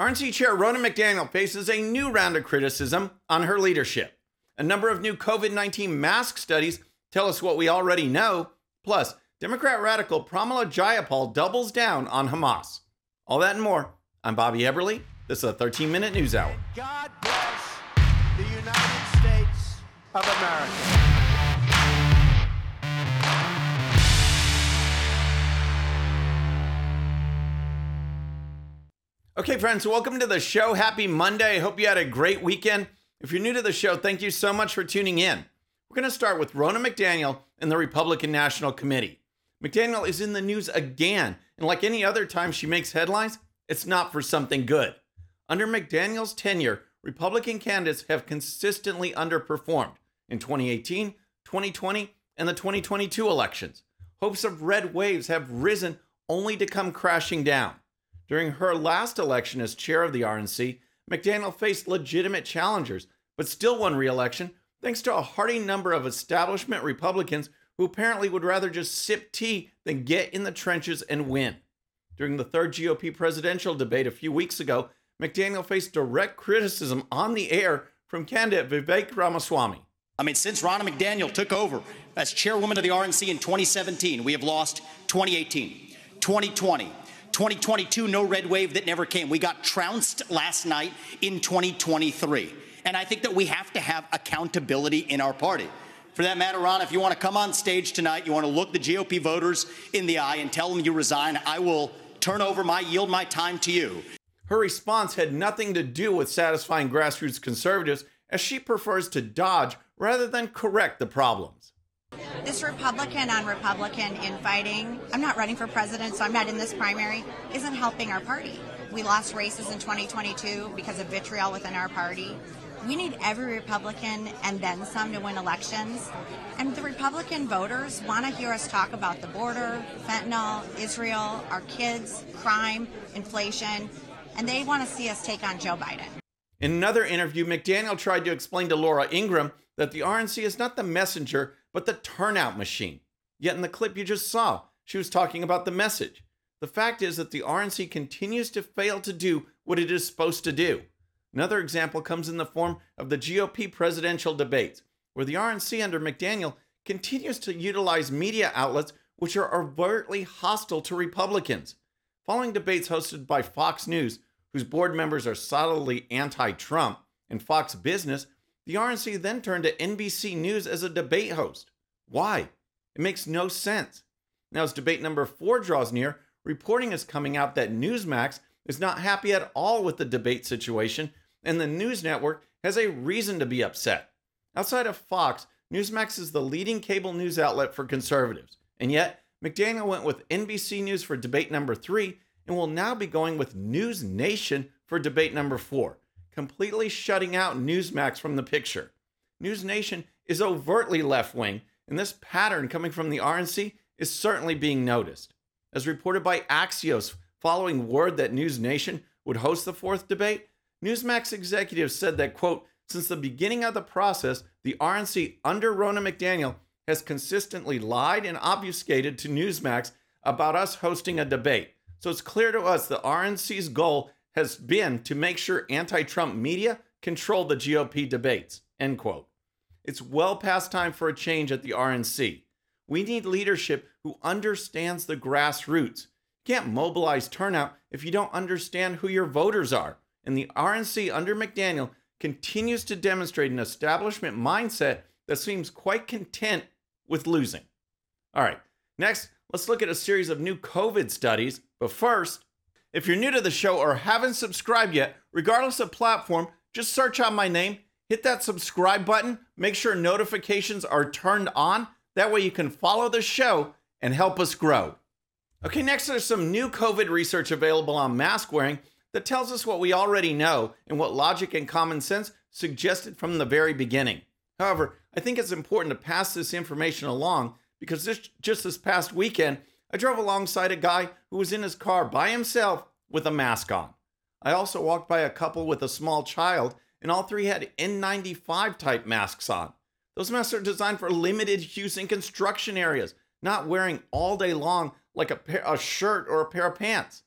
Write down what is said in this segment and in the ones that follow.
RNC Chair Ronna McDaniel faces a new round of criticism on her leadership. A number of new COVID 19 mask studies tell us what we already know. Plus, Democrat radical Pramila Jayapal doubles down on Hamas. All that and more. I'm Bobby Eberle. This is a 13 minute news hour. God bless the United States of America. Okay, friends, welcome to the show. Happy Monday. Hope you had a great weekend. If you're new to the show, thank you so much for tuning in. We're going to start with Ronna McDaniel and the Republican National Committee. McDaniel is in the news again, and like any other time she makes headlines, it's not for something good. Under McDaniel's tenure, Republican candidates have consistently underperformed in 2018, 2020, and the 2022 elections. Hopes of red waves have risen only to come crashing down. During her last election as chair of the RNC, McDaniel faced legitimate challengers, but still won re election thanks to a hearty number of establishment Republicans who apparently would rather just sip tea than get in the trenches and win. During the third GOP presidential debate a few weeks ago, McDaniel faced direct criticism on the air from candidate Vivek Ramaswamy. I mean, since Ronna McDaniel took over as chairwoman of the RNC in 2017, we have lost 2018, 2020, 2022, no red wave that never came. We got trounced last night in 2023. And I think that we have to have accountability in our party. For that matter, Ron, if you want to come on stage tonight, you want to look the GOP voters in the eye and tell them you resign, I will turn over my, yield my time to you. Her response had nothing to do with satisfying grassroots conservatives, as she prefers to dodge rather than correct the problems. This Republican on Republican infighting, I'm not running for president, so I'm not in this primary, isn't helping our party. We lost races in 2022 because of vitriol within our party. We need every Republican and then some to win elections. And the Republican voters want to hear us talk about the border, fentanyl, Israel, our kids, crime, inflation, and they want to see us take on Joe Biden. In another interview, McDaniel tried to explain to Laura Ingraham that the RNC is not the messenger, but the turnout machine. Yet in the clip you just saw, she was talking about the message. The fact is that the RNC continues to fail to do what it is supposed to do. Another example comes in the form of the GOP presidential debates, where the RNC under McDaniel continues to utilize media outlets which are overtly hostile to Republicans. Following debates hosted by Fox News, whose board members are solidly anti Trump, and Fox Business, the RNC then turned to NBC News as a debate host. Why? It makes no sense. Now, as debate number four draws near, reporting is coming out that Newsmax is not happy at all with the debate situation, and the news network has a reason to be upset. Outside of Fox, Newsmax is the leading cable news outlet for conservatives, and yet McDaniel went with NBC News for debate number three and will now be going with News Nation for debate number four, completely shutting out Newsmax from the picture. News Nation is overtly left wing, and this pattern coming from the RNC is certainly being noticed. As reported by Axios, following word that News Nation would host the fourth debate, Newsmax executives said that, quote, since the beginning of the process, the RNC under Ronna McDaniel has consistently lied and obfuscated to Newsmax about us hosting a debate. So it's clear to us the RNC's goal has been to make sure anti Trump media control the GOP debates. End quote. It's well past time for a change at the RNC. We need leadership who understands the grassroots. You can't mobilize turnout if you don't understand who your voters are. And the RNC under McDaniel continues to demonstrate an establishment mindset that seems quite content with losing. All right, next, let's look at a series of new COVID studies. But first, if you're new to the show or haven't subscribed yet, regardless of platform, just search out my name, hit that subscribe button, make sure notifications are turned on. That way you can follow the show and help us grow. Okay, next there's some new COVID research available on mask wearing that tells us what we already know and what logic and common sense suggested from the very beginning. However, I think it's important to pass this information along because this, just this past weekend, I drove alongside a guy who was in his car by himself with a mask on. I also walked by a couple with a small child, and all three had N95 type masks on. Those masks are designed for limited use in construction areas, not wearing all day long like a, pair, a shirt or a pair of pants.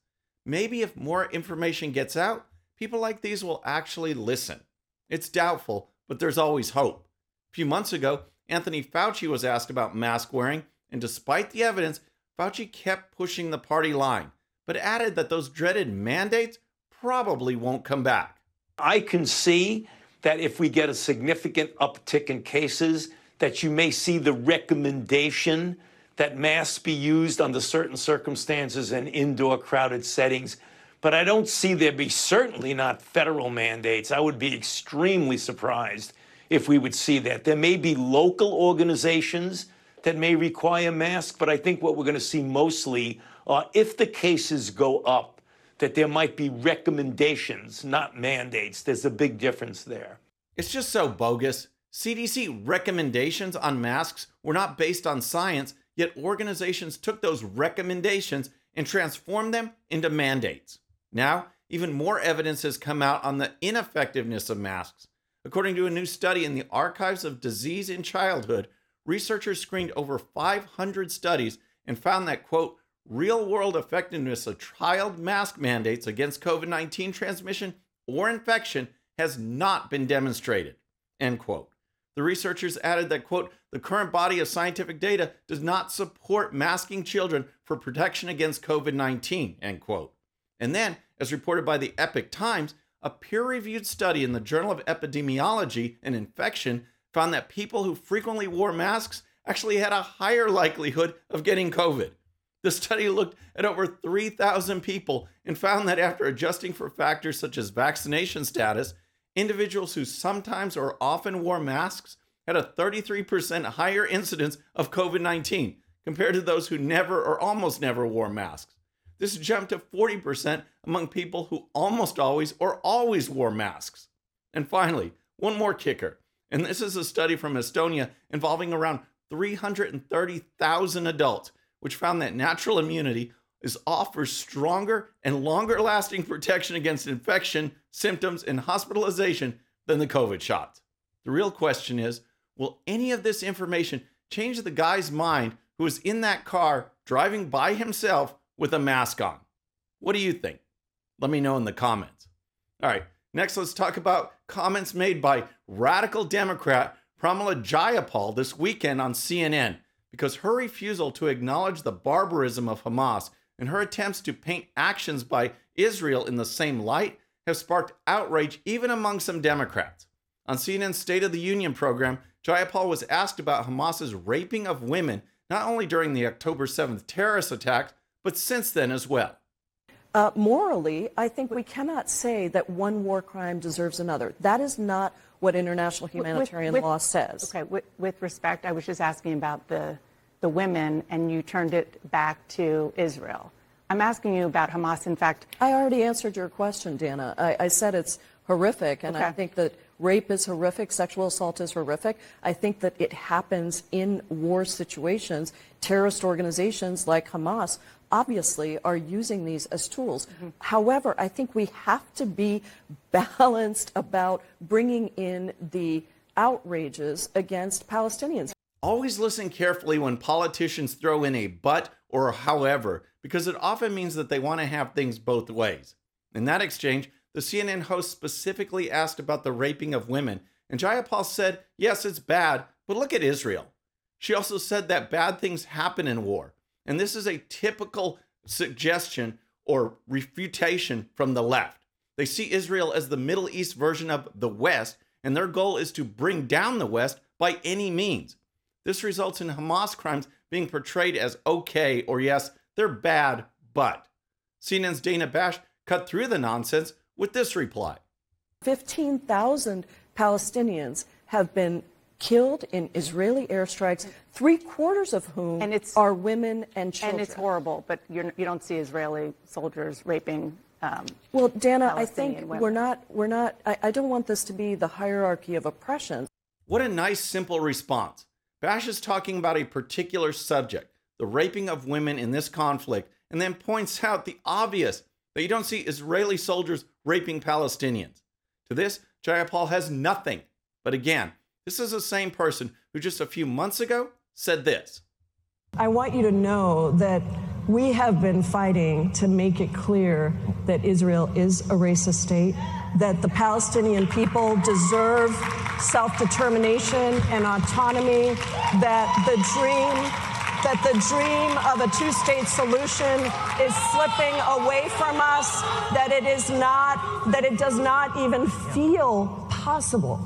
Maybe if more information gets out, people like these will actually listen. It's doubtful, but there's always hope. A few months ago, Anthony Fauci was asked about mask wearing, and despite the evidence, Fauci kept pushing the party line, but added that those dreaded mandates probably won't come back. I can see that if we get a significant uptick in cases, that you may see the recommendation that masks be used under certain circumstances in indoor crowded settings. But I don't see there be certainly not federal mandates. I would be extremely surprised if we would see that. There may be local organizations that may require masks, but I think what we're going to see mostly are if the cases go up, that there might be recommendations, not mandates. There's a big difference there. It's just so bogus. CDC recommendations on masks were not based on science, yet organizations took those recommendations and transformed them into mandates. Now, even more evidence has come out on the ineffectiveness of masks. According to a new study in the Archives of Disease in Childhood, researchers screened over 500 studies and found that, quote, real world effectiveness of child mask mandates against COVID 19 transmission or infection has not been demonstrated, end quote. The researchers added that, quote, the current body of scientific data does not support masking children for protection against COVID 19, end quote. And then, as reported by the Epoch Times, a peer reviewed study in the Journal of Epidemiology and Infection found that people who frequently wore masks actually had a higher likelihood of getting COVID. The study looked at over 3,000 people and found that after adjusting for factors such as vaccination status, individuals who sometimes or often wore masks had a 33% higher incidence of COVID 19 compared to those who never or almost never wore masks. This jumped to 40% among people who almost always or always wore masks. And finally, one more kicker, and this is a study from Estonia involving around 330,000 adults, which found that natural immunity is offers stronger and longer lasting protection against infection, symptoms, and hospitalization than the COVID shots. The real question is will any of this information change the guy's mind who was in that car driving by himself with a mask on? What do you think? Let me know in the comments. All right, next let's talk about comments made by radical Democrat Pramila Jayapal this weekend on CNN because her refusal to acknowledge the barbarism of Hamas and her attempts to paint actions by Israel in the same light have sparked outrage even among some Democrats. On CNN's State of the Union program, Jayapal was asked about Hamas's raping of women not only during the October 7th terrorist attacks, but since then as well. Uh, morally, I think we cannot say that one war crime deserves another. That is not what international humanitarian with, with, law says. Okay, with, with, respect, I was just asking about the, the women, and you turned it back to Israel. I'm asking you about Hamas. In fact, I already answered your question, Dana. I, I said it's horrific, and okay. I think that rape is horrific, sexual assault is horrific. I think that it happens in war situations. Terrorist organizations like Hamas obviously are using these as tools. Mm-hmm. However, I think we have to be balanced about bringing in the outrages against Palestinians. Always listen carefully when politicians throw in a but or a however, because it often means that they want to have things both ways. In that exchange, the CNN host specifically asked about the raping of women, and Jayapal said, Yes, it's bad, but look at Israel. She also said that bad things happen in war, and this is a typical suggestion or refutation from the left. They see Israel as the Middle East version of the West, and their goal is to bring down the West by any means. This results in Hamas crimes being portrayed as okay or yes, they're bad, but. CNN's Dana Bash cut through the nonsense with this reply 15,000 Palestinians have been killed in Israeli airstrikes, three quarters of whom and it's, are women and children. And it's horrible, but you're, you do not see Israeli soldiers raping. Um, well, Dana, I think women. we're not. We're not. I, I don't want this to be the hierarchy of oppression. What a nice, simple response. Bash is talking about a particular subject, the raping of women in this conflict, and then points out the obvious that you don't see Israeli soldiers raping Palestinians. To this, Jayapal has nothing. But again, this is the same person who just a few months ago said this. I want you to know that We have been fighting to make it clear that Israel is a racist state, that the Palestinian people deserve self determination and autonomy, that the dream that the dream of a two state solution is slipping away from us, that it is not, that it does not even feel possible.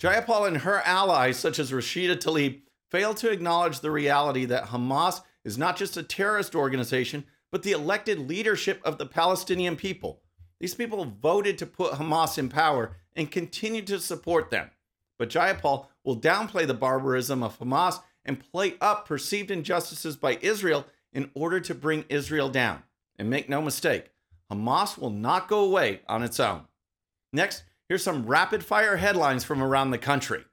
Jayapal and her allies, such as Rashida Tlaib, fail to acknowledge the reality that Hamas is not just a terrorist organization, but the elected leadership of the Palestinian people. These people voted to put Hamas in power and continue to support them. But Jayapal will downplay the barbarism of Hamas and play up perceived injustices by Israel in order to bring Israel down. And make no mistake, Hamas will not go away on its own. Next, here's some rapid fire headlines from around the country.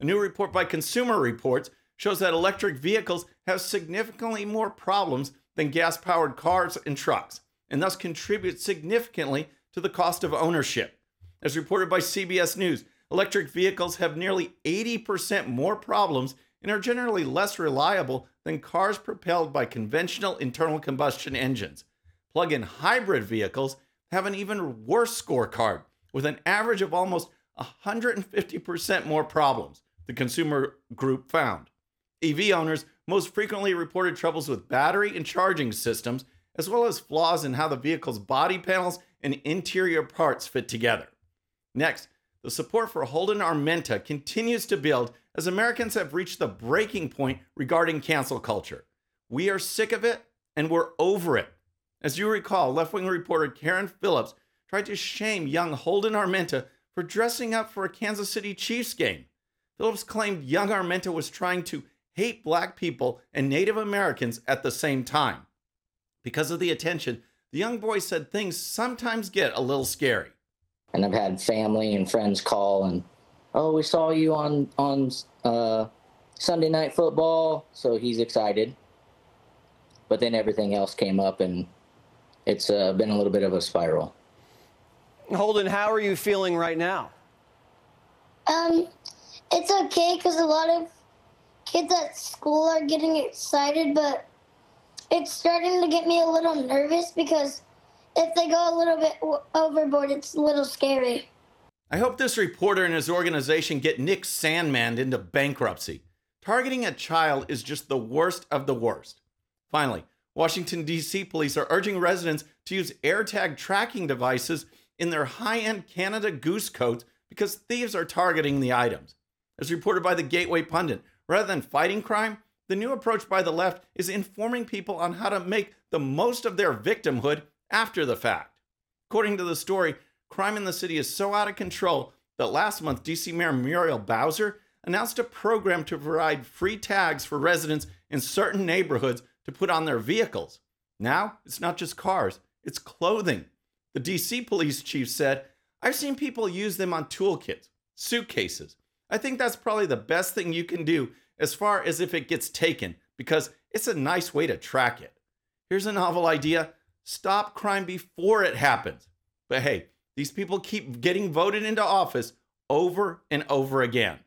A new report by Consumer Reports shows that electric vehicles have significantly more problems than gas powered cars and trucks, and thus contribute significantly to the cost of ownership. As reported by CBS News, electric vehicles have nearly 80% more problems and are generally less reliable than cars propelled by conventional internal combustion engines. Plug in hybrid vehicles have an even worse scorecard, with an average of almost 150% more problems, the consumer group found. EV owners most frequently reported troubles with battery and charging systems, as well as flaws in how the vehicle's body panels and interior parts fit together. Next, the support for Holden Armenta continues to build as Americans have reached the breaking point regarding cancel culture. We are sick of it and we're over it. As you recall, left wing reporter Carron Phillips tried to shame young Holden Armenta for dressing up for a Kansas City Chiefs game. Phillips claimed young Armenta was trying to hate black people and Native Americans at the same time. Because of the attention, the young boy said things sometimes get a little scary. And I've had family and friends call and oh, we saw you on on uh, Sunday night football, so he's excited. But then everything else came up, and it's uh, been a little bit of a spiral. Holden, how are you feeling right now? Um, it's okay because a lot of kids at school are getting excited, but it's starting to get me a little nervous because if they go a little bit overboard, it's a little scary. I hope this reporter and his organization get Nick Sandmann into bankruptcy. Targeting a child is just the worst of the worst. Finally, Washington, D.C. police are urging residents to use AirTag tracking devices in their high end Canada Goose coats because thieves are targeting the items. As reported by the Gateway Pundit, rather than fighting crime, the new approach by the left is informing people on how to make the most of their victimhood after the fact. According to the story, crime in the city is so out of control that last month DC Mayor Muriel Bowser announced a program to provide free tags for residents in certain neighborhoods to put on their vehicles. Now, it's not just cars, it's clothing. The DC police chief said, I've seen people use them on toolkits, suitcases. I think that's probably the best thing you can do as far as if it gets taken, because it's a nice way to track it. Here's a novel idea stop crime before it happens. But hey, these people keep getting voted into office over and over again.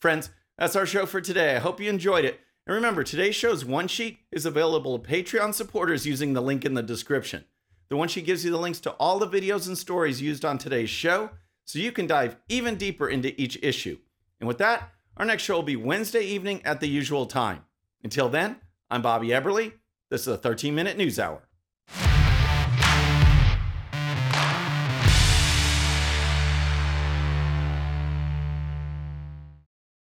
Friends, that's our show for today. I hope you enjoyed it. And remember, today's show's one sheet is available to Patreon supporters using the link in the description. The one sheet gives you the links to all the videos and stories used on today's show, so you can dive even deeper into each issue. And with that, our next show will be Wednesday evening at the usual time. Until then, I'm Bobby Eberle. This is a 13 minute news hour.